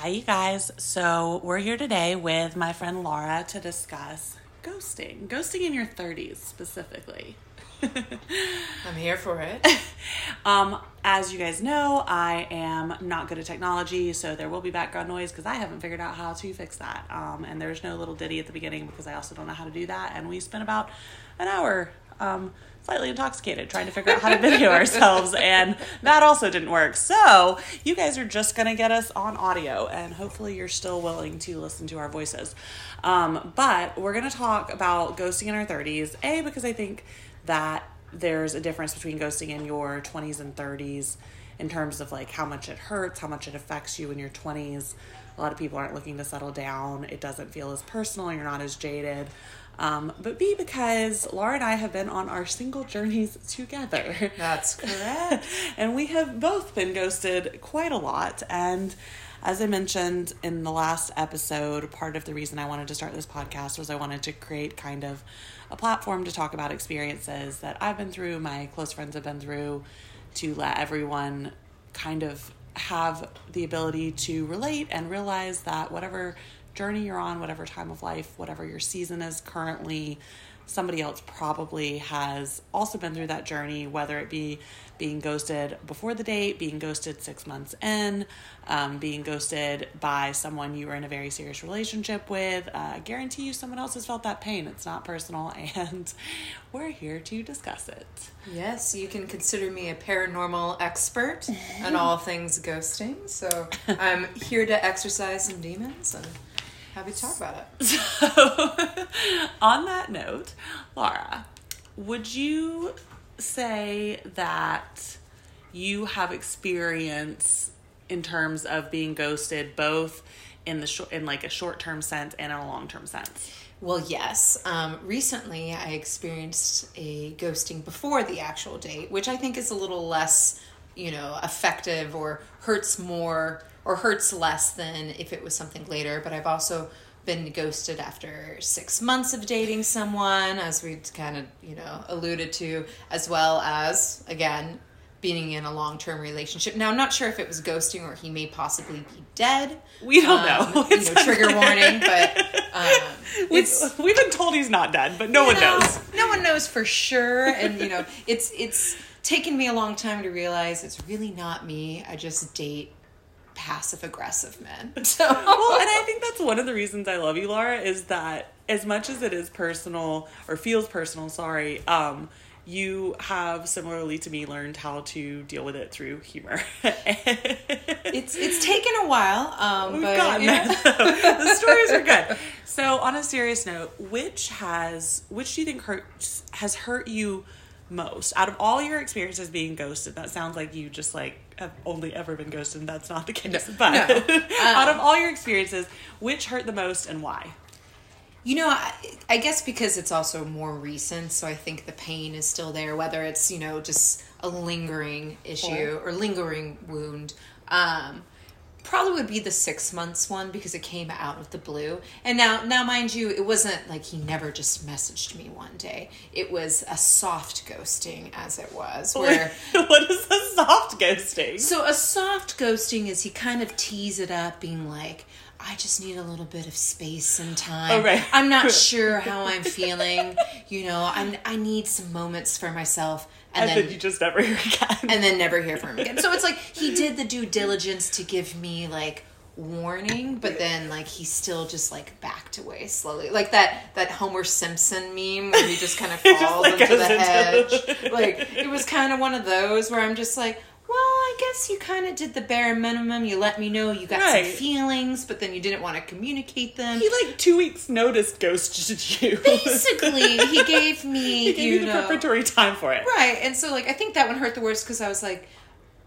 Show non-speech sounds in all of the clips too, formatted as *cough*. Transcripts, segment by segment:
Hi, you guys. So, we're here today with my friend Lara to discuss ghosting. Ghosting in your 30s specifically. *laughs* I'm here for it. *laughs* um, as you guys know, I am not good at technology, so there will be background noise because I haven't figured out how to fix that. Um, and there's no little ditty at the beginning because I also don't know how to do that. And we spent about an hour um, slightly intoxicated trying to figure out how to video ourselves, and that also didn't work. So, you guys are just going to get us on audio, and hopefully, you're still willing to listen to our voices. Um, but we're going to talk about ghosting in our 30s, A, because I think that there's a difference between ghosting in your 20s and 30s in terms of like how much it hurts, how much it affects you in your 20s. A lot of people aren't looking to settle down. It doesn't feel as personal. You're not as jaded. Um, but B, because Lara and I have been on our single journeys together. That's *laughs* correct. and we have both been ghosted quite a lot. And as I mentioned in the last episode, part of the reason I wanted to start this podcast was I wanted to create kind of a platform to talk about experiences that I've been through, my close friends have been through, to let everyone kind of have the ability to relate and realize that whatever journey you're on, whatever time of life, whatever your season is currently, somebody else probably has also been through that journey, whether it be being ghosted before the date, being ghosted six months in, um, being ghosted by someone you were in a very serious relationship with. Uh, I guarantee you someone else has felt that pain. It's not personal, *laughs* and we're here to discuss it. Yes, you can consider me a paranormal expert *laughs* on all things ghosting. So I'm here to exercise some demons and happy to talk about it. *laughs* So, on that note, Lara, would you say that you have experience in terms of being ghosted both in the short in like a short-term sense and in a long-term sense? Well, yes. Um, recently, I experienced a ghosting before the actual date, which I think is a little less, you know, effective or hurts more or hurts less than if it was something later. But I've also been ghosted after six months of dating someone, as we kind of, you know, alluded to, as well as, again, being in a long term relationship. Now, I'm not sure if it was ghosting or he may possibly be dead. We don't Um, know. You *laughs* know, trigger warning, but *laughs* um, We've, it's we've been told he's not dead, but no one know, knows. No one knows for sure, and you know, it's it's taken me a long time to realize it's really not me. I just date passive aggressive men. *laughs* So well, and I think that's one of the reasons I love you, Lara, is that as much as it is personal or feels personal, sorry, um, you have similarly to me learned how to deal with it through humor. *laughs* it's it's taken a while, um, We've but gotten yeah. the stories are good. So, on a serious note, which has which do you think hurts has hurt you most out of all your experiences being ghosted? That sounds like you just like have only ever been ghosted. And that's not the case. but no. *laughs* out of all your experiences, which hurt the most and why? You know, I, I guess because it's also more recent, so I think the pain is still there, whether it's, you know, just a lingering issue or lingering wound. Um, probably would be the six months one because it came out of the blue. And now, now, mind you, it wasn't like he never just messaged me one day. It was a soft ghosting, as it was, where *laughs* what is a soft ghosting? so a soft ghosting is he kind of tease it up, being like, "I just need a little bit of space and time. Oh, right. I'm not sure how I'm feeling. You know, I I need some moments for myself." And, And, then, then, you just never *laughs* hear again. and then never hear from him again. So it's like he did the due diligence to give me like warning, but then like he still just like backed away slowly, like that that Homer Simpson meme where he just kind of *laughs* just, falls like, into the into hedge. like it was kind of one of those where I'm just like. Well, I guess you kind of did the bare minimum. You let me know you got Right. some feelings, but then you didn't want to communicate them. he like two weeks notice ghosted *laughs* you. Basically, he *laughs* gave me, he gave you you the know, preparatory time for it. Right. And so like I think that one hurt the worst because I was like,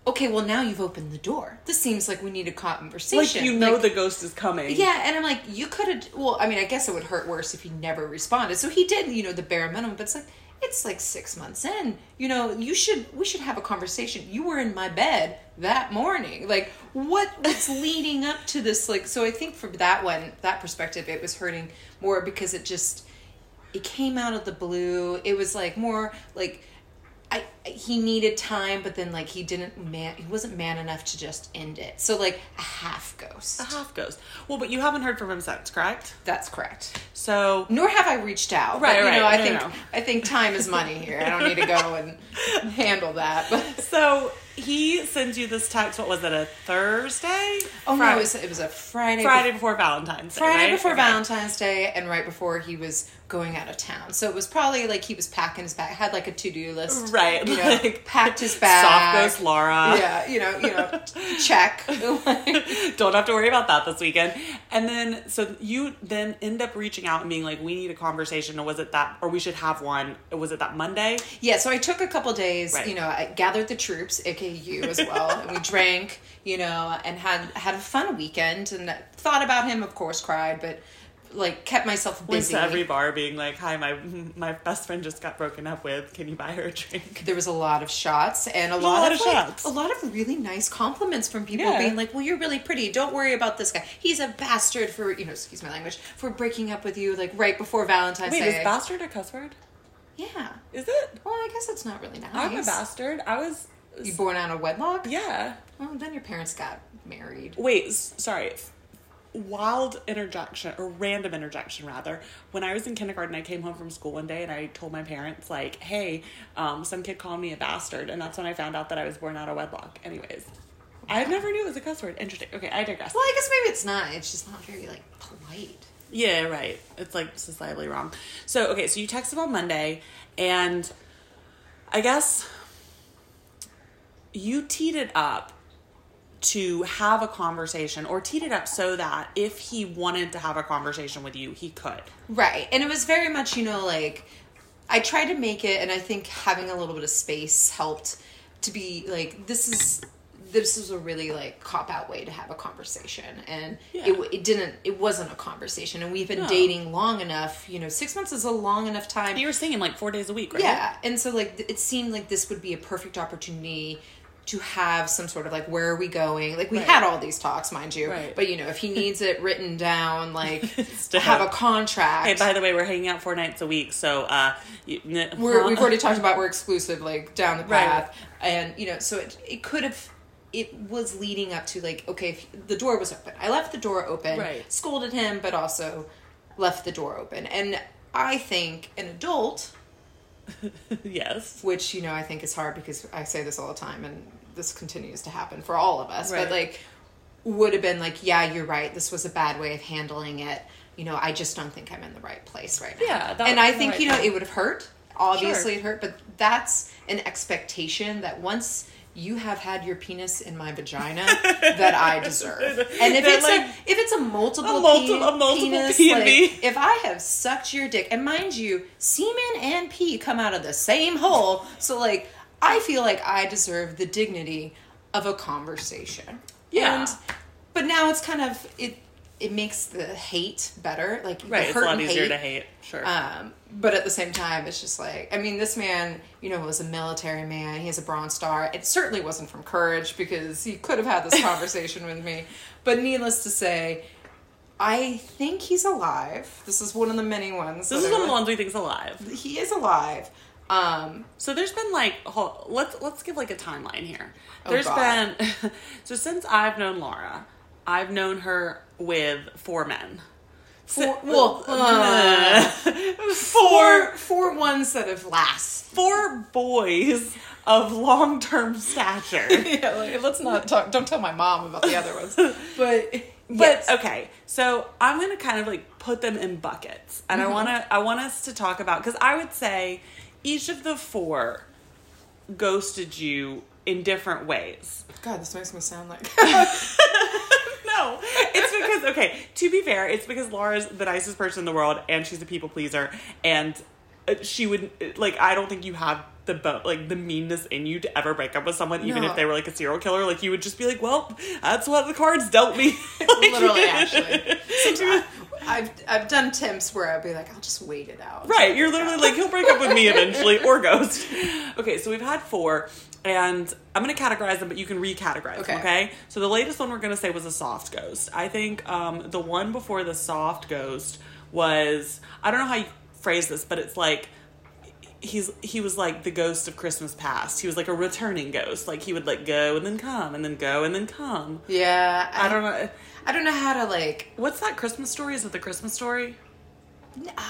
okay, well now you've opened the door. This seems like we need a conversation. Like you know the ghost is coming. Yeah, and I'm like, you could have well, I mean, I guess it would hurt worse if he never responded. So he did, you know, the bare minimum, but it's like it's like six months in. You know, you should we should have a conversation. You were in my bed that morning. Like what what's *laughs* leading up to this? Like so I think from that one, that perspective, it was hurting more because it just it came out of the blue. It was like more like I he needed time, but then like he didn't man he wasn't man enough to just end it. So like a half ghost. A half ghost. Well, but you haven't heard from him since, correct? That's correct. So Nor have I reached out. Right, but, you right. know, I No, think no. I think time is money here. I don't need to go *laughs* and handle that. But *laughs* so he sends you this text. What was it? A Thursday? oh no, it was, it was a Friday. Friday before Valentine's Day. Friday right? before Okay. Valentine's Day and right before he was going out of town. So it was probably like he was packing his bag, had like a to do list. Right, You know, like packed his bag. Soft Laura. Yeah, you know, you know, check. *laughs* Don't have to worry about that this weekend. And then, so you then end up reaching out and being like, "We need a conversation." Or was it that? Or we should have one. Was it that Monday? yeah, so I took a couple days, Right. you know, I gathered the troops, aka you as well, and we drank, you know, and had had a fun weekend and thought about him, of course, cried, but like kept myself Went busy. to every bar, being like, "Hi, my my best friend just got broken up with. Can you buy her a drink?" there was a lot of shots and a, lot lot, of of, like, shots. a lot of really nice compliments from people Yeah. being like, "Well, you're really pretty. Don't worry about this guy. He's a bastard for you know, excuse my language, for breaking up with you like right before Valentine's Wait, Day." is bastard a cuss word? yeah. Is it? Well, I guess it's not really nice. I'm a bastard. I was. You born out of wedlock? Yeah. Well, then your parents got married. Wait, s- sorry. Wild interjection or random interjection rather. When I was in kindergarten, I came home from school one day and I told my parents like, "Hey, um, some kid called me a bastard," and that's when I found out that I was born out of wedlock. Anyways, I never knew it was a cuss word. Interesting. Okay, I digress. Well, I guess maybe it's not. It's just not very like polite. Yeah, right. It's like societally wrong. So, okay, so you texted on Monday, and I guess you teed it up to have a conversation, or teed it up so that if he wanted to have a conversation with you, he could. Right. And it was very much, you know, like I tried to make it and I think having a little bit of space helped to be like this is this is a really like cop out way to have a conversation and Yeah. it, it didn't it wasn't a conversation and we've been No. dating long enough you know six months is a long enough time You were singing like four days a week, right? yeah and so like it seemed like this would be a perfect opportunity to have some sort of like where are we going like we Right. had all these talks mind you Right. but you know if he needs it written down like *laughs* to have a contract Hey, by the way, we're hanging out four nights a week, so uh, you, we're, we've already talked about we're exclusive like down the path Right. and you know so it, it could have it was leading up to like okay if the door was open i left the door open Right. scolded him but also left the door open and i think an adult *laughs* yes. which you know i think is hard because i say this all the time and this continues to happen for all of us Right. but like would have been like yeah you're right this was a bad way of handling it you know i just don't think i'm in the right place right now Yeah, and i think right you know time. it would have hurt obviously Sure. it hurt but that's an expectation that once you have had your penis in my vagina *laughs* that I deserve. And if it's like, a if it's a multiple, a multi- pe- a multiple penis, P and like, if I have sucked your dick, and mind you, semen and pee come out of the same hole, so like I feel like I deserve the dignity of a conversation. Yeah. And, but now it's kind of it. It makes the hate better, like Right, it's a lot easier hate. to hate. Sure. Um, but at the same time, it's just like I mean, this man, you know, was a military man. He has a Bronze Star. It certainly wasn't from courage because he could have had this *laughs* conversation with me. But needless to say, I think he's alive. This is one of the many ones. this is one of the ones we think's alive. He is alive. Um, So there's been like let's let's give like a timeline here. Oh, There's God. been *laughs* so since I've known Lara, I've known her with four men. four, well, uh, *laughs* four four, ones that have last. four boys of long term stature. *laughs* yeah, like, let's not talk. Don't tell my mom about the other ones. But But yes. okay, so I'm gonna kind of like put them in buckets, and Mm-hmm. I wanna I want us to talk about because I would say each of the four ghosted you in different ways. God, this makes me sound like. *laughs* No, it's because okay. To be fair, it's because Lara's the nicest person in the world, and she's a people pleaser, and uh, she would like. I don't think you have the bo- like the meanness in you to ever break up with someone, even No. if they were like a serial killer. Like you would just be like, "Well, that's what the cards dealt me." *laughs* Like, Literally, *laughs* actually. Sometimes I've I've done temps where I'd be like, I'll just wait it out. Right, you're literally like he'll break up with me eventually or ghost. Okay, so we've had four, and I'm gonna categorize them, but you can recategorize Okay. them. Okay, so the latest one we're gonna say was a soft ghost. I think um, the one before the soft ghost was I don't know how you phrase this, but it's like he's he was like the ghost of Christmas past. He was like a returning ghost. Like he would like go and then come and then go and then come. Yeah, I don't know. I don't know how to like. What's that Christmas story? Is it the Christmas story? Uh,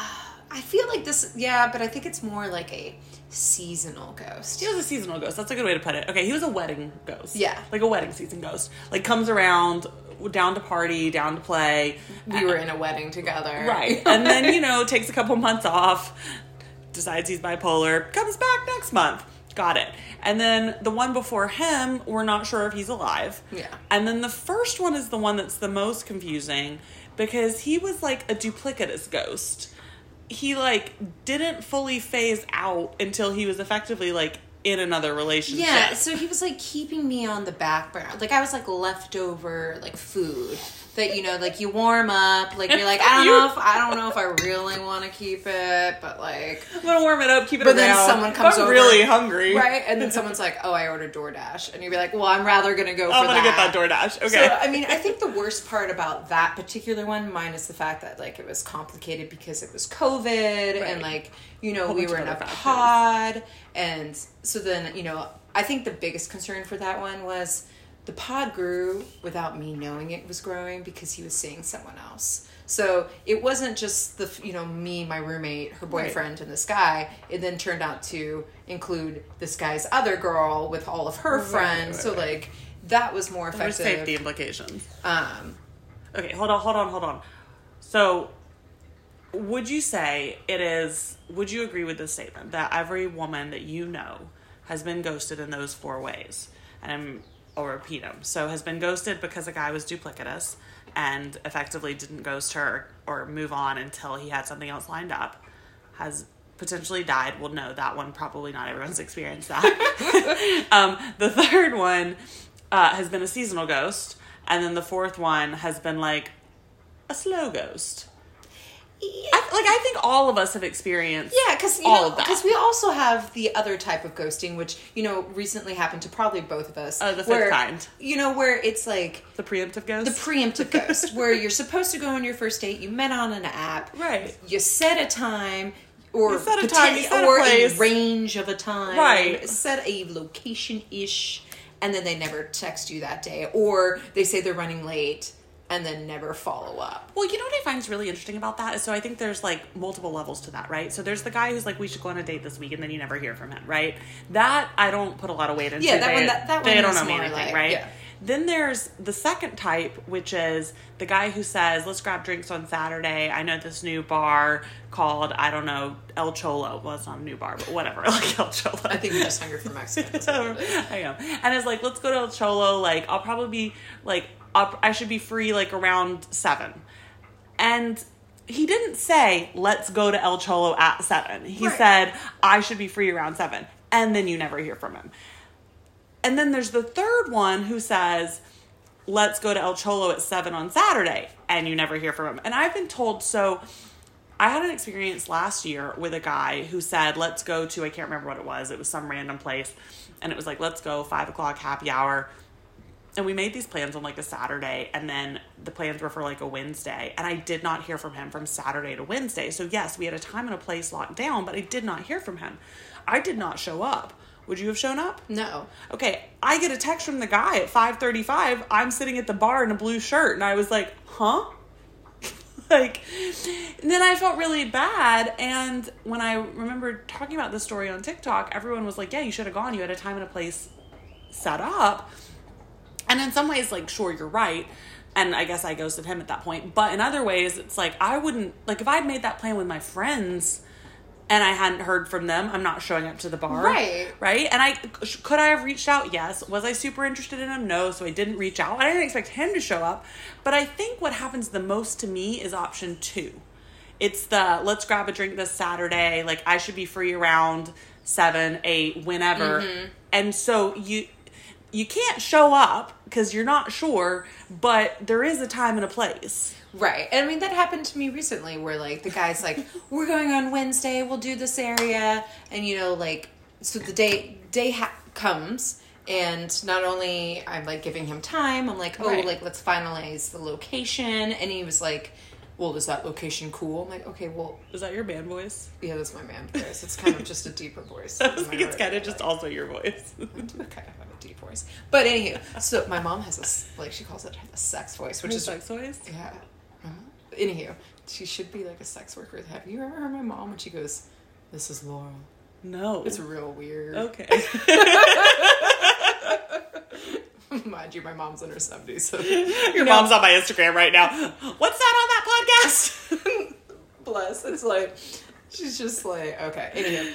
I feel like this. Yeah, but I think it's more like a seasonal ghost. He was a seasonal ghost. That's a good way to put it. Okay, he was a wedding ghost. Yeah. like a wedding season ghost. Like comes around, down to party, down to play. We were in a wedding together, Right. *laughs* and then, you know, takes a couple months off, decides he's bipolar, comes back next month. Got it. And then the one before him, we're not sure if he's alive. Yeah. And then the first one is the one that's the most confusing because he was like a duplicitous ghost. He like didn't fully phase out until he was effectively like in another relationship. Yeah, so he was like keeping me on the back burner. Like I was like leftover like food that you know like you warm up. Like you're like I don't *laughs* know if I don't know if I really want to keep it, but like I'm gonna warm it up, keep it But around. then someone comes I'm over, really hungry. right? And then *laughs* someone's like, "Oh, I ordered DoorDash," and you'd be like, "Well, I'm rather gonna go I'm for gonna that." get that DoorDash. Okay. So I mean, I think the worst part about that particular one, minus the fact that like it was complicated because it was COVID Right. and like you know we were in a factors. pod, and so then you know I think the biggest concern for that one was the pod grew without me knowing it was growing because he was seeing someone else. So it wasn't just the you know me, my roommate, her Right. boyfriend, and this guy. It then turned out to include this guy's other girl with all of her Right, friends. right, so right. like that was more There's effective. safety implications. Um, Okay, hold on, hold on, hold on. So, would you say it is? Would you agree with this statement that every woman that you know has been ghosted in those four ways? And I'm, I'll repeat them. So, has been ghosted because a guy was duplicitous and effectively didn't ghost her or move on until he had something else lined up. Has potentially died. Well, no, that one probably not everyone's experienced that. *laughs* um, the third one uh, has been a seasonal ghost, and then the fourth one has been like a slow ghost. I, like I think all of us have experienced. yeah, because all know, of that. because we also have the other type of ghosting, which you know recently happened to probably both of us. Oh, the fifth where, kind. You know, where it's like the preemptive ghost. the preemptive *laughs* ghost, where you're supposed to go on your first date. You met on an app, Right. You set a time. Or You set a time, poten- set a or place. range of a time, Right. Set a location ish, and then they never text you that day, or they say they're running late and then never follow up. Well, you know what I find is really interesting about that is so I think there's like multiple levels to that, right? So there's the guy who's like, we should go on a date this week, and then you never hear from him, right? That I don't put a lot of weight into. Yeah, that they, one- that- that they one don't know me anything, like- right? yeah. Then there's the second type, which is the guy who says, "Let's grab drinks on Saturday." I know this new bar called I don't know El Cholo. Well, it's not a new bar, but whatever, *laughs* like El Cholo. I think you're just hungry for Mexican. *laughs* I am. And it's like, let's go to El Cholo. Like, I'll probably be like, up, I should be free like around seven. And he didn't say, let's go to El Cholo at seven. He Right. said, I should be free around seven. And then you never hear from him. And then there's the third one who says, let's go to El Cholo at seven on Saturday. And you never hear from him. And I've been told, so I had an experience last year with a guy who said, let's go to, I can't remember what it was. It was some random place. And it was like, let's go, five o'clock happy hour. And we made these plans on like a Saturday. And then the plans were for like a Wednesday. And I did not hear from him from Saturday to Wednesday. So, yes, we had a time and a place locked down, but I did not hear from him. I did not show up. Would you have shown up? No. Okay, I get a text from the guy at 5:35. I'm sitting at the bar in a blue shirt and I was like, "Huh?" *laughs* like and then I felt really bad and when I remember talking about this story on TikTok, everyone was like, "Yeah, you should have gone. You had a time and a place set up." And in some ways like, sure, you're right. And I guess I ghosted him at that point. But in other ways, it's like I wouldn't like if I'd made that plan with my friends and I hadn't heard from them, I'm not showing up to the bar. Right. Right? And I could I have reached out? Yes. Was I super interested in him? No. So I didn't reach out. I didn't expect him to show up. But I think what happens the most to me is option two. It's the let's grab a drink this Saturday. Like I should be free around seven, eight, whenever. Mm-hmm. And so you you can't show up because you're not sure, but there is a time and a place. Right. And I mean, that happened to me recently where, like, the guy's like, *laughs* we're going on Wednesday, we'll do this area. And, you know, like, so the day, day ha- comes, and not only I'm, like, giving him time, I'm like, oh, Right. like, let's finalize the location. And he was like, well, is that location cool? I'm like, okay, well, Is that your man voice? yeah, that's my man voice. It's kind of just a deeper voice. *laughs* I than was my like, it's kind of just also your voice. *laughs* I do kind of have a deep voice. But anywho, so my mom has a s- like she calls it a sex voice, which Your is sex voice? yeah. Uh, anywho, she should be like a sex worker. Have you ever heard my mom when she goes, "This is Laurel"? No. It's real weird. okay. *laughs* Mind you, my mom's in her seventies, so Your mom's on my Instagram right now. What's that on that podcast? *laughs* bless. It's like she's just like okay. Anyway,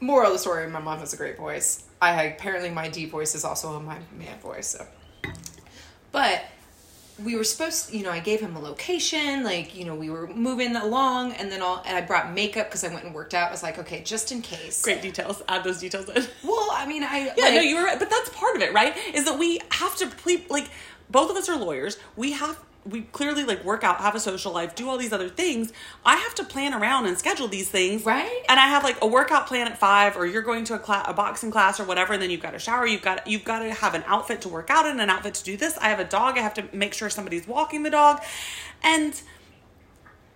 moral of the story: my mom has a great voice. I apparently my deep voice is also my man voice. So, but we were supposed, you know, I gave him a location, like you know, we were moving along, and then all, and I brought makeup because I went and worked out. I was like, okay, just in case. Great details. Add those details in. *laughs* Well, I mean, I Yeah, like, no, you were right. But that's part of it, right? Is that we have to ple- like both of us are lawyers. We have we clearly like work out, have a social life, do all these other things. I have to plan around and schedule these things, Right. And I have like a workout plan at five, or you're going to a class, a boxing class, or whatever, and then you've got to shower. You've got you've got to have an outfit to work out in, an outfit to do this. I have a dog. I have to make sure somebody's walking the dog, and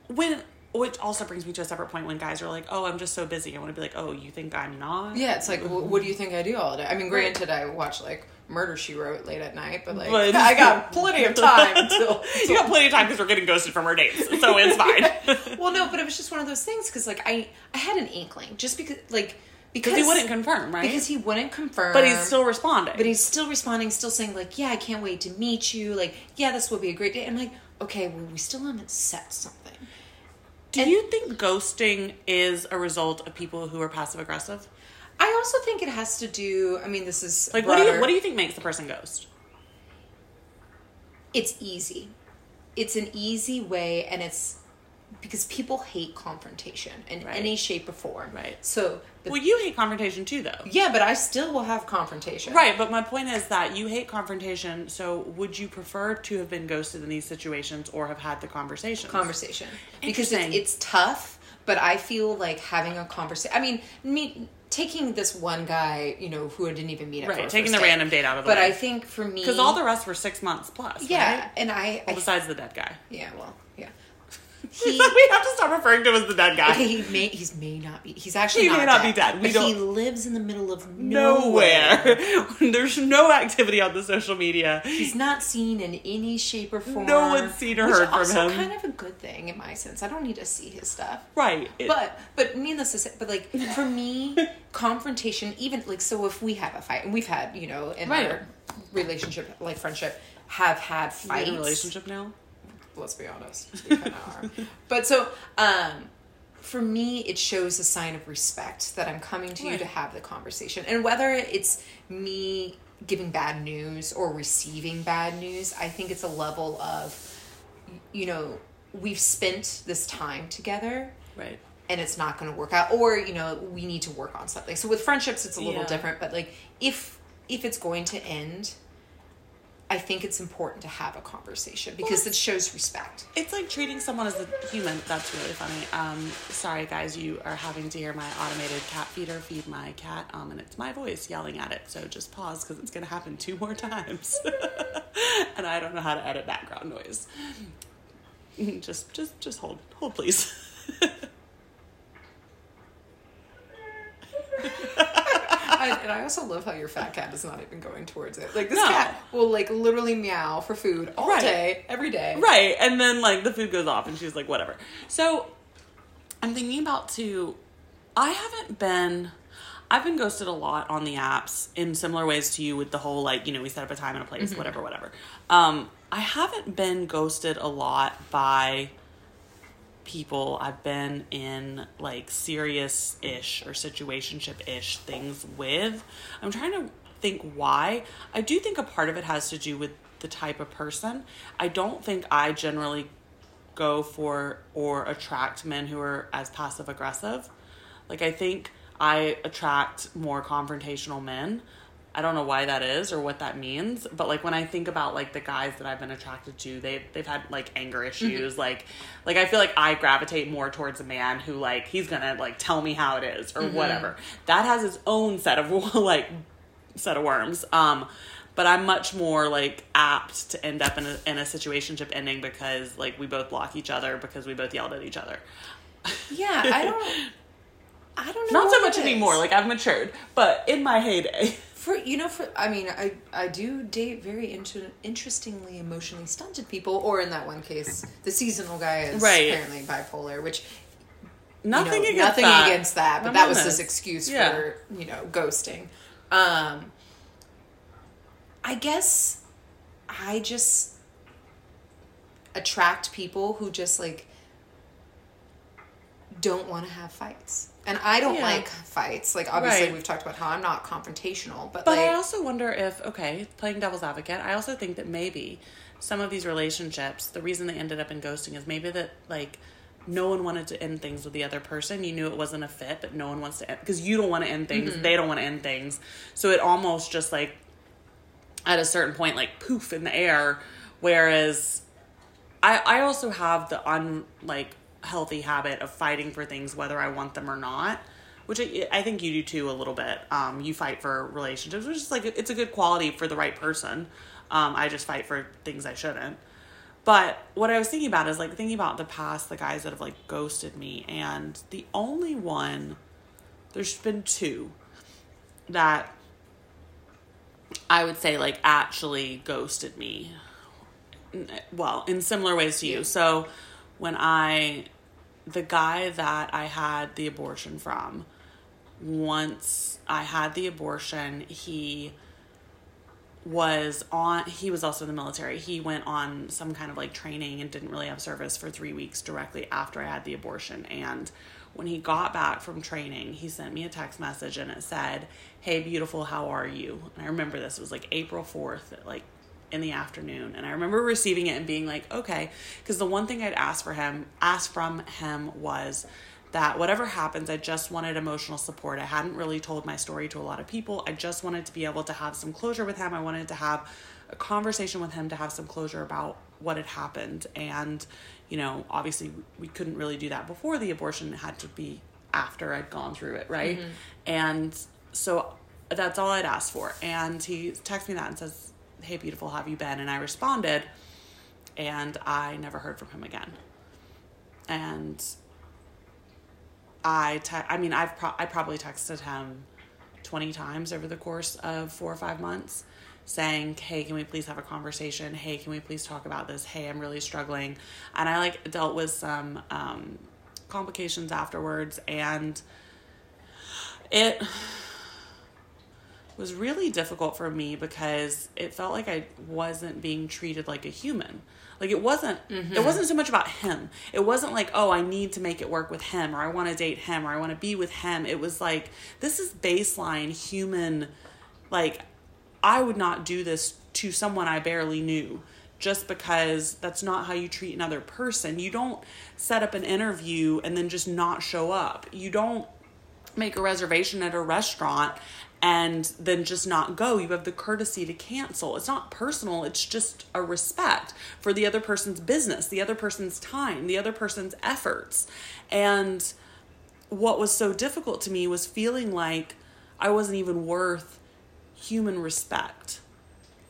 when which also brings me to a separate point when guys are like, "Oh, I'm just so busy." I want to be like, "Oh, you think I'm not?" Yeah, it's like, what do you think I do all day? I mean, granted, I watch like Murder She Wrote late at night, but like, But- *laughs* I got plenty of time *laughs* until. you got plenty of time because we're getting ghosted from our dates, so it's fine. *laughs* well, no, but it was just one of those things because like I I had an inkling just because like because he wouldn't confirm, right? because he wouldn't confirm, but he's still responding. but he's still responding, still saying like, yeah, I can't wait to meet you. Like, yeah, this will be a great day. I'm like, okay, well, we still haven't set something. Do you think ghosting is a result of people who are passive aggressive? I also think it has to do. I mean, this is Like, what do you what do you think makes the person ghost? it's easy. It's an easy way, and it's because people hate confrontation in Right. any shape or form. Right. So, the, Well, you hate confrontation too, though. yeah, but I still will have confrontation. Right, but my point is that you hate confrontation. So, would you prefer to have been ghosted in these situations or have had the conversation? Conversation because it's, it's tough, but I feel like having a conversation. I mean, me taking this one guy, you know, who I didn't even meet at Right, taking the date. random date out of the But way. I think for me, because all the rest were six months plus. yeah, right? and I, Well, I besides the dead guy. yeah, well, yeah. *laughs* we have to stop referring to him as the dead guy. Okay, he may he's may not be. He's actually He not may not dead, be dead. We but he don't- lives in the middle of nowhere. Nowhere. *laughs* There's no activity on the social media. He's not seen in any shape or form. No one's seen or heard from him. Kind of a good thing in my sense. I don't need to see his stuff. Right. It- But but needless to say, but like for me, *laughs* confrontation, even like so, if we have a fight, and we've had you know in Right. our relationship, like friendship, have had fights. a relationship now? Let's be honest. We kind of are. *laughs* But so, um, for me, it shows a sign of respect that I'm coming to you to have the conversation. And whether it's me giving bad news or receiving bad news, I think it's a level of, you know, we've spent this time together Right. and it's not going to work out or you know we need to work on something so with friendships it's a little Yeah. different but like if if it's going to end i think it's important to have a conversation because it shows respect It's like treating someone as a human. That's really funny. Um, sorry, guys, you are having to hear my automated cat feeder feed my cat, um, and it's my voice yelling at it. So just pause because it's going to happen two more times, *laughs* and I don't know how to edit background noise. *laughs* Just, just, just hold, hold, please. *laughs* And i also love how your fat cat is not even going towards it like this No. cat will like literally meow for food all Right. day every day Right. And then like the food goes off and she's like, whatever. So I'm thinking about to I haven't been I've been ghosted a lot on the apps in similar ways to you with the whole like, you know, we set up a time and a place, whatever, whatever. Um, I haven't been ghosted a lot by people I've been in like serious ish or situationship ish things with. I'm trying to think why. I do think a part of it has to do with the type of person. I don't think I generally go for or attract men who are as passive aggressive. Like I think I attract more confrontational men. I don't know why that is or what that means, but like when I think about like the guys that I've been attracted to, they they've had like anger issues. Like like I feel like I gravitate more towards a man who like he's gonna like tell me how it is or whatever. That has its own set of *laughs* like set of worms. Um, but I'm much more like apt to end up in a in a situationship ending because like we both block each other because we both yelled at each other. Yeah, I don't. *laughs* I don't know. Not so much anymore. Like I've matured, but in my heyday, *laughs* For you know, for I mean, I I do date very inter- interestingly emotionally stunted people, or in that one case, the seasonal guy is Right. apparently bipolar, which you nothing know, against nothing that. against that, but that was this. his excuse Yeah. for you know ghosting. Um, I guess I just attract people who just like don't want to have fights. And I don't Yeah. like fights. Like obviously Right. we've talked about how I'm not confrontational, but, But like I also wonder if, okay, playing devil's advocate, I also think that maybe some of these relationships, the reason they ended up in ghosting is maybe that, like, no one wanted to end things with the other person. You knew it wasn't a fit, but no one wants to end, because you don't want to end things, mm-hmm. they don't want to end things. So it almost just, like, at a certain point, like, poof in the air. Whereas I, I also have the un, like, healthy habit of fighting for things whether I want them or not, which I, I think you do too a little bit. Um, you fight for relationships, which is like it's a good quality for the right person. Um, I just fight for things I shouldn't. But what I was thinking about is like thinking about the past, the guys that have like ghosted me, and the only one, there's been two that I would say like actually ghosted me. Well, in similar ways to you. So when I, the guy that I had the abortion from, once I had the abortion, he was on he was also in the military. He went on some kind of like training and didn't really have service for three weeks directly after i had the abortion. And when he got back from training he sent me a text message and it said hey beautiful how are you? And i remember this was like april 4th at like in the afternoon and i remember receiving it and being like okay because the one thing i'd asked for him asked from him was that whatever happens, I just wanted emotional support. I hadn't really told my story to a lot of people. I just wanted to be able to have some closure with him. I wanted to have a conversation with him to have some closure about what had happened. And, you know, obviously we couldn't really do that before the abortion. It had to be after I'd gone through it, right? Mm-hmm. And so that's all I'd asked for. And he texted me that and says, Hey, beautiful, have you been? And I responded, and I never heard from him again. And I te- I mean I've pro- I probably texted him 20 times over the course of 4 or 5 months saying, "Hey, can we please have a conversation? Hey, can we please talk about this? Hey, I'm really struggling." And I like dealt with some um complications afterwards and it was really difficult for me because it felt like I wasn't being treated like a human. Like it wasn't it mm-hmm. wasn't so much about him. It wasn't like, "Oh, I need to make it work with him or I want to date him or I want to be with him." It was like this is baseline human like I would not do this to someone I barely knew just because that's not how you treat another person. You don't set up an interview and then just not show up. You don't make a reservation at a restaurant and then just not go. You have the courtesy to cancel. It's not personal, it's just a respect for the other person's business, the other person's time, the other person's efforts. And what was so difficult to me was feeling like I wasn't even worth human respect.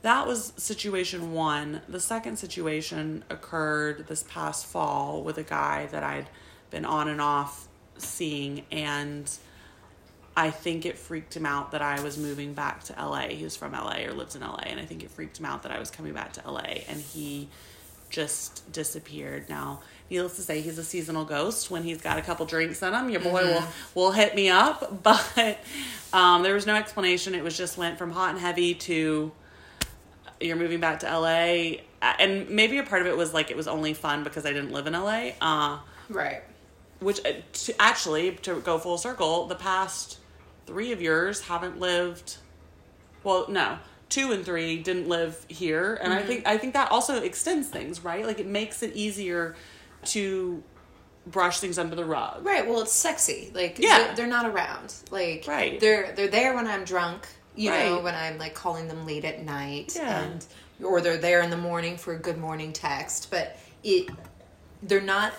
That was situation one. The second situation occurred this past fall with a guy that I'd been on and off seeing, and I think it freaked him out that I was moving back to LA. He was from LA or lives in LA, and I think it freaked him out that I was coming back to LA, and he just disappeared. Now, needless to say, he's a seasonal ghost. When he's got a couple drinks in him, your boy will will hit me up. *laughs* But um, there was no explanation. It was just went from hot and heavy to you're moving back to LA, and maybe a part of it was like it was only fun because I didn't live in LA. Uh, right. Which uh, to, actually to go full circle, the past three of yours haven't lived. Well, no, two and three didn't live here, and I think I think that also extends things, right? Like it makes it easier to brush things under the rug. Right. Well, it's sexy. Like Yeah. they're, they're not around. Like Right. They're they're there when I'm drunk. You know, when I'm like calling them late at night, Yeah. and or they're there in the morning for a good morning text. But it they're not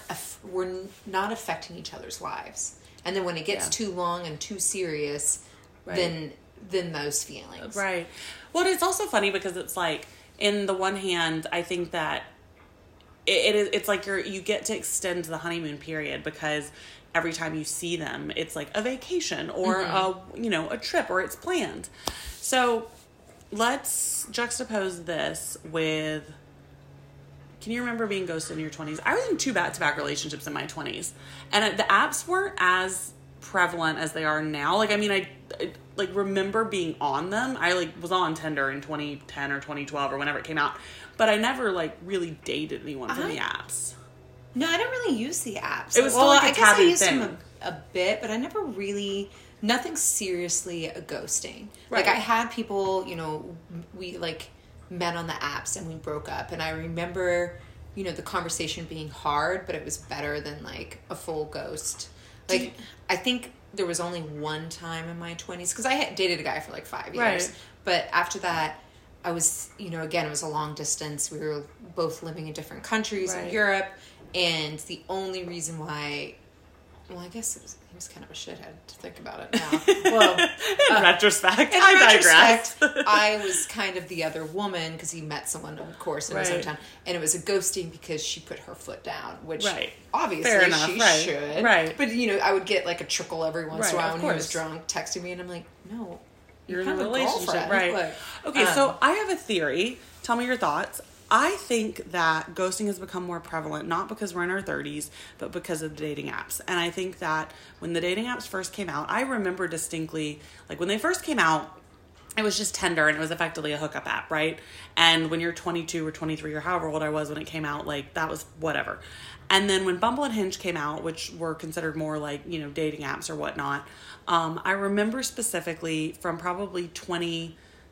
we're not affecting each other's lives. And then when it gets Yeah. too long and too serious, Right. then than those feelings. Right. Well, it's also funny because it's like, in the one hand, I think that it, it is. It's like you're you get to extend the honeymoon period because every time you see them, it's like a vacation or mm-hmm. a you know a trip or it's planned. So let's juxtapose this with. Can you remember being ghosted in your twenties? I was in two back to back relationships in my twenties, and uh, the apps weren't as prevalent as they are now. Like, I mean, I, I like remember being on them. I like was on Tinder in 2010 or 2012 or whenever it came out, but I never like really dated anyone from I- the uh-huh. apps. No, I didn't really use the apps. It was well, still like a I guess I used them thing. a, a bit, but I never really nothing seriously ghosting. Like I had people, you know, we like met on the apps and we broke up, and I remember, you know, the conversation being hard, but it was better than like a full ghost. Like you- I think there was only one time in my twenties because I had dated a guy for like five years, Right. but after that. I was, you know, again, it was a long distance. We were both living in different countries in Europe, and the only reason why, well, I guess it was he was kind of a shithead to think about it now. *laughs* well, In retrospect, Uh, in I digress. retrospect, I was kind of the other woman because he met someone, of course, in his Right. hometown, and it was a ghosting because she put her foot down, which Right. obviously Fair enough, she right, should. right. But you know, I would get like a trickle every once in a while when he was drunk, texting me, and I'm like, no. you You're in a relationship, girlfriend. right? Like, okay, um, so I have a theory. Tell me your thoughts. I think that ghosting has become more prevalent not because we're in our 30s, but because of the dating apps. And I think that when the dating apps first came out, I remember distinctly, like when they first came out, it was just Tinder and it was effectively a hookup app, right? And when you're 22 or 23 or however old I was when it came out, like that was whatever. And then when Bumble and Hinge came out, which were considered more like, you know, dating apps or whatnot, um, I remember specifically from probably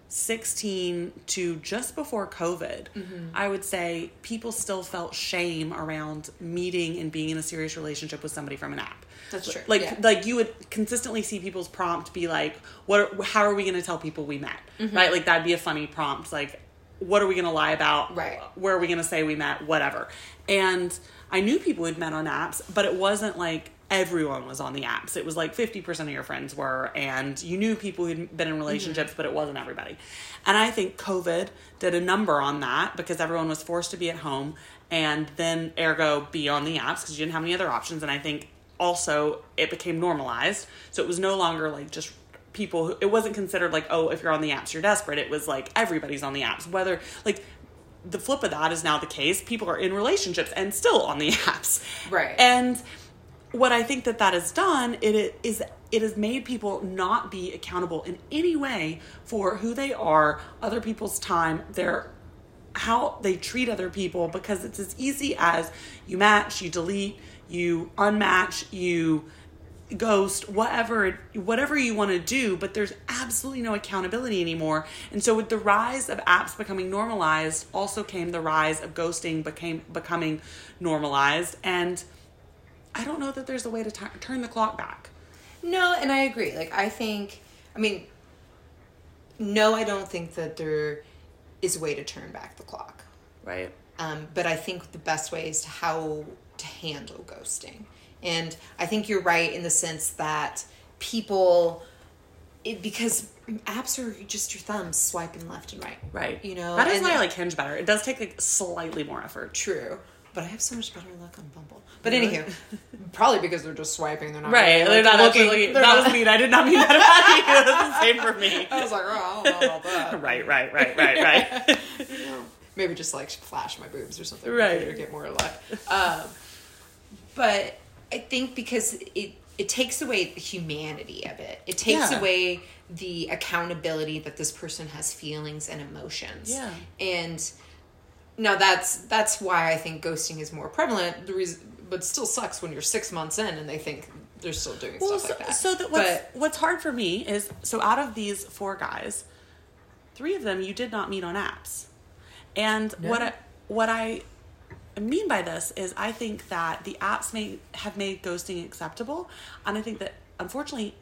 2016 to just before COVID, mm-hmm. I would say people still felt shame around meeting and being in a serious relationship with somebody from an app. That's true, Like, yeah. like you would consistently see people's prompt be like, "What? Are, how are we going to tell people we met?" Mm-hmm. Right? Like that'd be a funny prompt. Like, what are we going to lie about? Right. Where are we going to say we met? Whatever. And I knew people who'd met on apps, but it wasn't like everyone was on the apps. It was like 50% of your friends were, and you knew people who'd been in mm-hmm. relationships, but it wasn't everybody. And I think COVID did a number on that because everyone was forced to be at home and then ergo be on the apps because you didn't have any other options. And I think also it became normalized. So it was no longer like just people who, it wasn't considered like, oh, if you're on the apps, you're desperate. It was like everybody's on the apps, whether like, the flip of that is now the case. People are in relationships and still on the *laughs* apps. Right. And what I think that that has done it is it has made people not be accountable in any way for who they are, other people's time, their how they treat other people because it's as easy as you match, you delete, you unmatch, you ghost whatever whatever you want to do but there's absolutely no accountability anymore. And so with the rise of apps becoming normalized also came the rise of ghosting became becoming normalized. And i don't know that there's a way to t- turn the clock back No, and I agree. Like I think I mean no, I don't think that there is a way to turn back the clock. right Um, but I think the best way is to how to handle ghosting. And I think you're right in the sense that people it, because apps are just your thumbs swiping left and right. right You know, that is and- why i like hinge better it does take like slightly more effort True. But I have so much better luck on Bumble. But Really? anywho, *laughs* probably because they're just swiping. They're not right really, they're not looking. actually looking- They're that not- was mean i did not mean that about you *laughs* that's the same for me I was like, oh, I don't know about *laughs* that. right right right right right Maybe just like flash my boobs or something. Right. To get more luck. Um, but I think because it it takes away the humanity of it. It takes Yeah. away the accountability that this person has feelings and emotions. Yeah. And now that's that's why I think ghosting is more prevalent. The reason, but still sucks when you're six months in and they think they're still doing Well, stuff so, like that. so that what's, but what's hard for me is so out of these four guys, three of them you did not meet on apps, and No. what I, what I mean by this is I think that the apps may have made ghosting acceptable, and I think that unfortunately.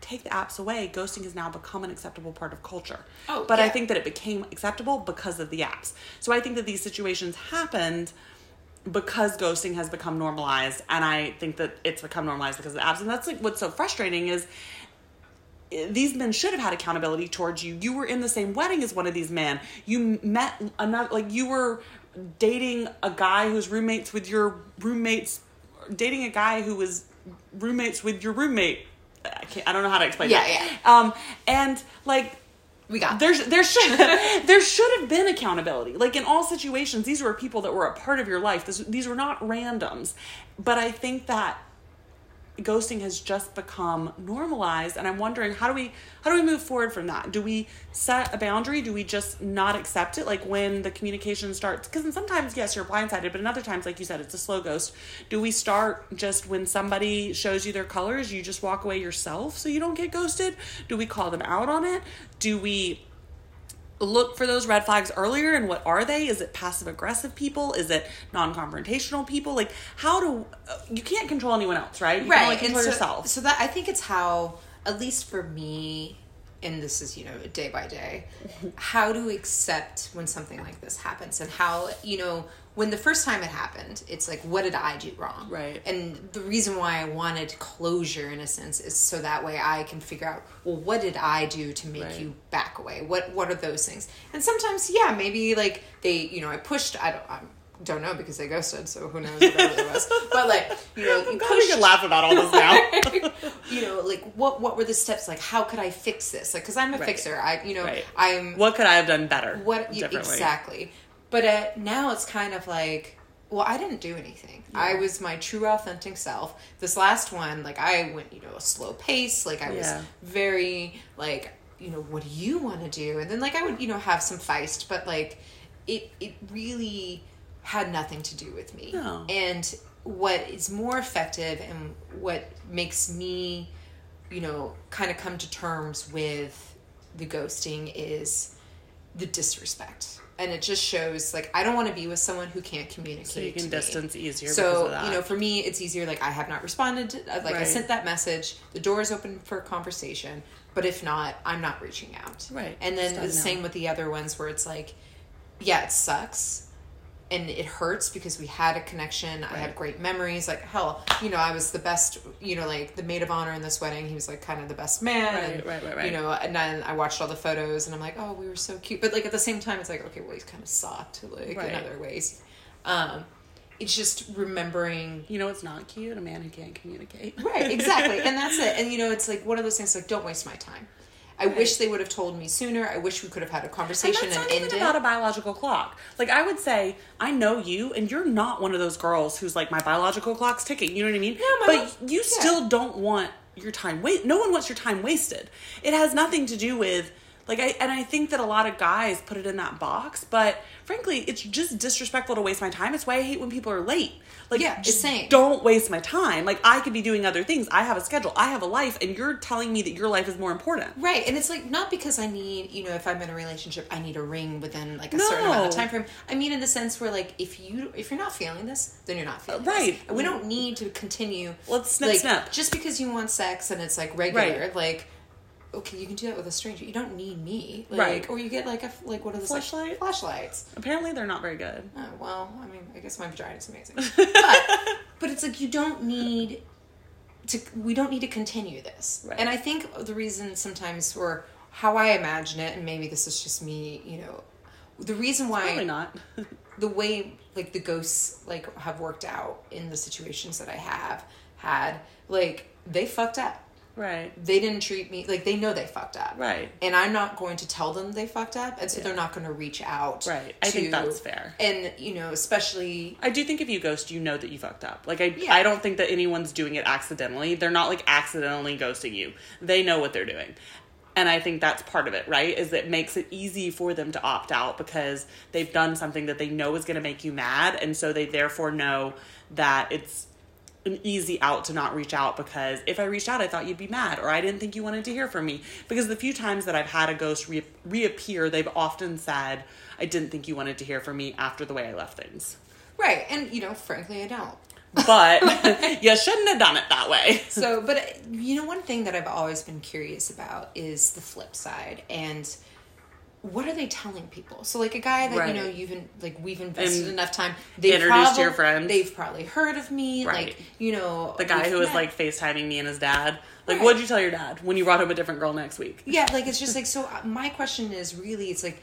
Take the apps away, ghosting has now become an acceptable part of culture. Oh, but I think that it became acceptable because of the apps. So I think that these situations happened because ghosting has become normalized and i think that it's become normalized because of the apps and that's like what's so frustrating is eh, these men should have had accountability towards you. You were in the same wedding as one of these men. You met another, like you were dating a guy who's roommates with your roommates, dating a guy who was roommates with your roommate. I can't. I don't know how to explain Yeah, that. Yeah. Um, and like We got there's there should *laughs* there should have been accountability. Like in all situations, these were people that were a part of your life. This, these were not randoms. But I think that ghosting has just become normalized and i'm wondering how do we how do we move forward from that? Do we set a boundary? Do we just not accept it? Like when the communication starts because sometimes yes you're blindsided but in other times like you said it's a slow ghost. Do we start just when somebody shows you their colors you just walk away yourself so you don't get ghosted? Do we call them out on it? Do we look for those red flags earlier and what are they? Is it passive aggressive people? Is it non-confrontational people? Like how do you can't control anyone else right? You can only control so, yourself. So that I think it's how, at least for me, and this is you know day by day, how to accept when something like this happens, and how you know when the first time it happened, it's like what did I do wrong? Right. And the reason why I wanted closure in a sense is so that way I can figure out well what did I do to make Right. you back away? What what are those things? And sometimes yeah maybe like they you know I pushed I don't. I, don't know because they ghosted, so who knows what it was. *laughs* But like, you know, you God, we can laugh about all this now *laughs* you know, like what what were the steps? Like, how could I fix this? Like, because I'm a Right. fixer. I, you know, Right. I'm what could i have done better what exactly. But uh, now it's kind of like, well, I didn't do anything. I was my true, authentic self. This last one, like, I went, you know, a slow pace. Like, I was very like, you know, what do you want to do? And then like I would, you know, have some feist, but like, it it really had nothing to do with me. No. And what is more effective and what makes me, you know, kind of come to terms with the ghosting is the disrespect. And it just shows like I don't want to be with someone who can't communicate. so you to can me. distance easier So of that. you know, for me, it's easier. Like I have not responded. To, uh, like I sent that message. The door is open for conversation. But if not, I'm not reaching out. Right. And then the don't same with the other ones where it's like, yeah, it sucks. And it hurts because we had a connection. I had great memories. Like hell, you know, I was the best. You know, like the maid of honor in this wedding. He was like kind of the best man. Right, and, right, right, right. You know, and then I watched all the photos, and I'm like, oh, we were so cute. But like at the same time, it's like, okay, well, he's kind of soft, like Right. in other ways. Um, it's just remembering you know it's not cute a man who can't communicate Right, exactly. *laughs* and that's it. And you know, it's like one of those things like don't waste my time. I wish they would have told me sooner. I wish we could have had a conversation And that's and, not even about a biological clock. Like I would say, I know you, and you're not one of those girls who's like my biological clock's ticking. You know what I mean? No, my but mom- you yeah. still don't want your time wait. No one wants your time wasted. It has nothing to do with like I and I think that a lot of guys put it in that box, but frankly, it's just disrespectful to waste my time. It's why I hate when people are late. Like, Yeah, just same. don't waste my time. Like I could be doing other things. I have a schedule. I have a life, and you're telling me that your life is more important. Right, and it's like not because I need, you know, if I'm in a relationship, I need a ring within like a certain amount of time frame. I mean, in the sense where like if you if you're not feeling this, then you're not feeling Right. This. We don't need to continue. Let's snip, like, snip. Just because you want sex and it's like regular, Right. like. Okay, you can do that with a stranger. You don't need me, like, Right. Or you get like a like what are those Fleshlight? Like, Fleshlights. Apparently, they're not very good. Oh, well, I mean, I guess my vagina is amazing. *laughs* But, but it's like you don't need to, we don't need to continue this. Right. And I think the reason sometimes, or how I imagine it, and maybe this is just me, you know, the reason why Probably not. *laughs* the way like the ghosts like have worked out in the situations that I have had, like they fucked up. Right. They didn't treat me like they know they fucked up. Right. And I'm not going to tell them they fucked up, and so they're not going to reach out. Right. I think that's fair. And you know, especially I do think if you ghost, you know that you fucked up. Like I, Yeah. I don't think that anyone's doing it accidentally. They're not like accidentally ghosting you. They know what they're doing, and I think that's part of it. Right? Is it makes it easy for them to opt out because they've done something that they know is going to make you mad, and so they therefore know that it's an easy out to not reach out because if I reached out, I thought you'd be mad, or I didn't think you wanted to hear from me. Because the few times that I've had a ghost re- reappear, they've often said, "I didn't think you wanted to hear from me after the way I left things." right. And you know, frankly, I don't. but *laughs* *laughs* you shouldn't have done it that way. So, but you know, one thing that I've always been curious about is the flip side, and what are they telling people? So like a guy that Right. you know you've in, like we've invested And enough time. They've introduced to your friends. They've probably heard of me. Right. Like you know The guy who was met. like FaceTiming me and his dad. Like, Right. what'd you tell your dad when you brought him a different girl next week? yeah, like it's just like so. uh, My question is really, it's like,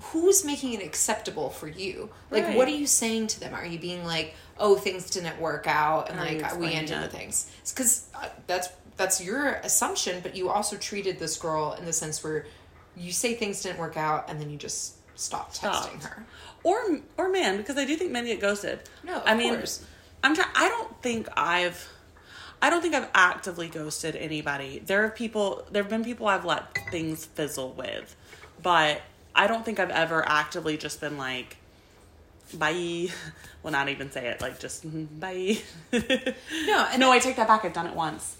who's making it acceptable for you? Like, Right. what are you saying to them? Are you being like, oh, things didn't work out, and How like we ended the things? Because uh, that's that's your assumption, but you also treated this girl in the sense where you say things didn't work out, and then you just stop texting her. Or or man, because I do think men get ghosted. No, of I mean, course. I'm trying. I don't think I've. I don't think I've actively ghosted anybody. There are people. There have been people I've let things fizzle with, but I don't think I've ever actively just been like, bye. *laughs* Well, not even say it like just *laughs* bye. *laughs* No, no, I take that back. I've done it once.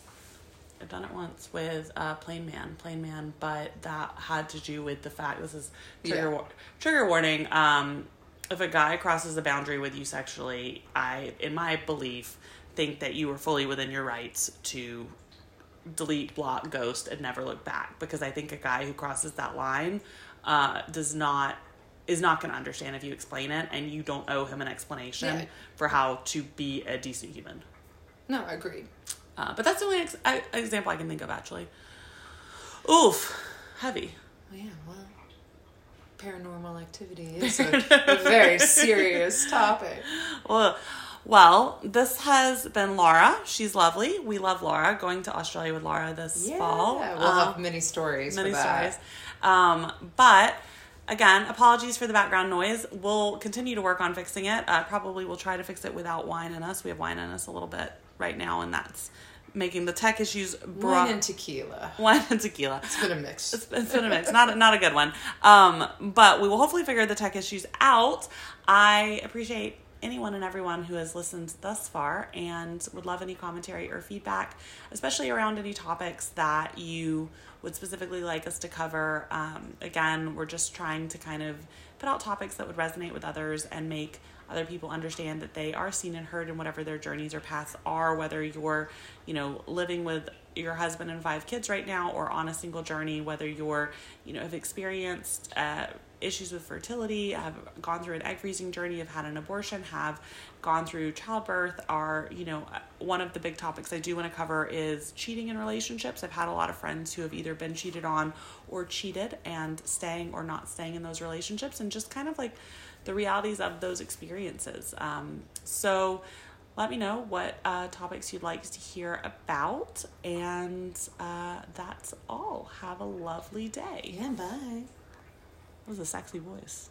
I've done it once with uh, Plain Man, Plain Man, but that had to do with the fact this is trigger Yeah. war- trigger warning. Um, if a guy crosses a boundary with you sexually, I, in my belief, think that you are fully within your rights to delete, block, ghost, and never look back. Because I think a guy who crosses that line uh, does not is not going to understand if you explain it, and you don't owe him an explanation Yeah. for how to be a decent human. no, agreed. Uh, but that's the only ex- I, example I can think of, actually. Oof, heavy. Yeah, well, paranormal activity is a, a very *laughs* serious topic. Well, well, this has been Lara. She's lovely. We love Lara. Going to Australia with Lara this fall. Yeah, fall. we'll Um, have many stories. many for that. stories. Um, but again, apologies for the background noise. We'll continue to work on fixing it. Uh, probably we'll try to fix it without wine in us. We have wine in us a little bit right now, and that's making the tech issues brought Wine and tequila. wine and tequila. It's been a mix. It's, it's been a mix, not not a good one. Um, but we will hopefully figure the tech issues out. I appreciate anyone and everyone who has listened thus far, and would love any commentary or feedback, especially around any topics that you would specifically like us to cover. Um, again, we're just trying to kind of put out topics that would resonate with others and make other people understand that they are seen and heard in whatever their journeys or paths are whether you're you know living with your husband and five kids right now or on a single journey whether you're you know have experienced uh, issues with fertility have gone through an egg freezing journey have had an abortion have gone through childbirth are you know one of the big topics i do want to cover is cheating in relationships i've had a lot of friends who have either been cheated on or cheated and staying or not staying in those relationships and just kind of like the realities of those experiences. Um, so let me know what uh, topics you'd like to hear about. And uh, that's all. Have a lovely day. Yeah, bye. That was a sexy voice.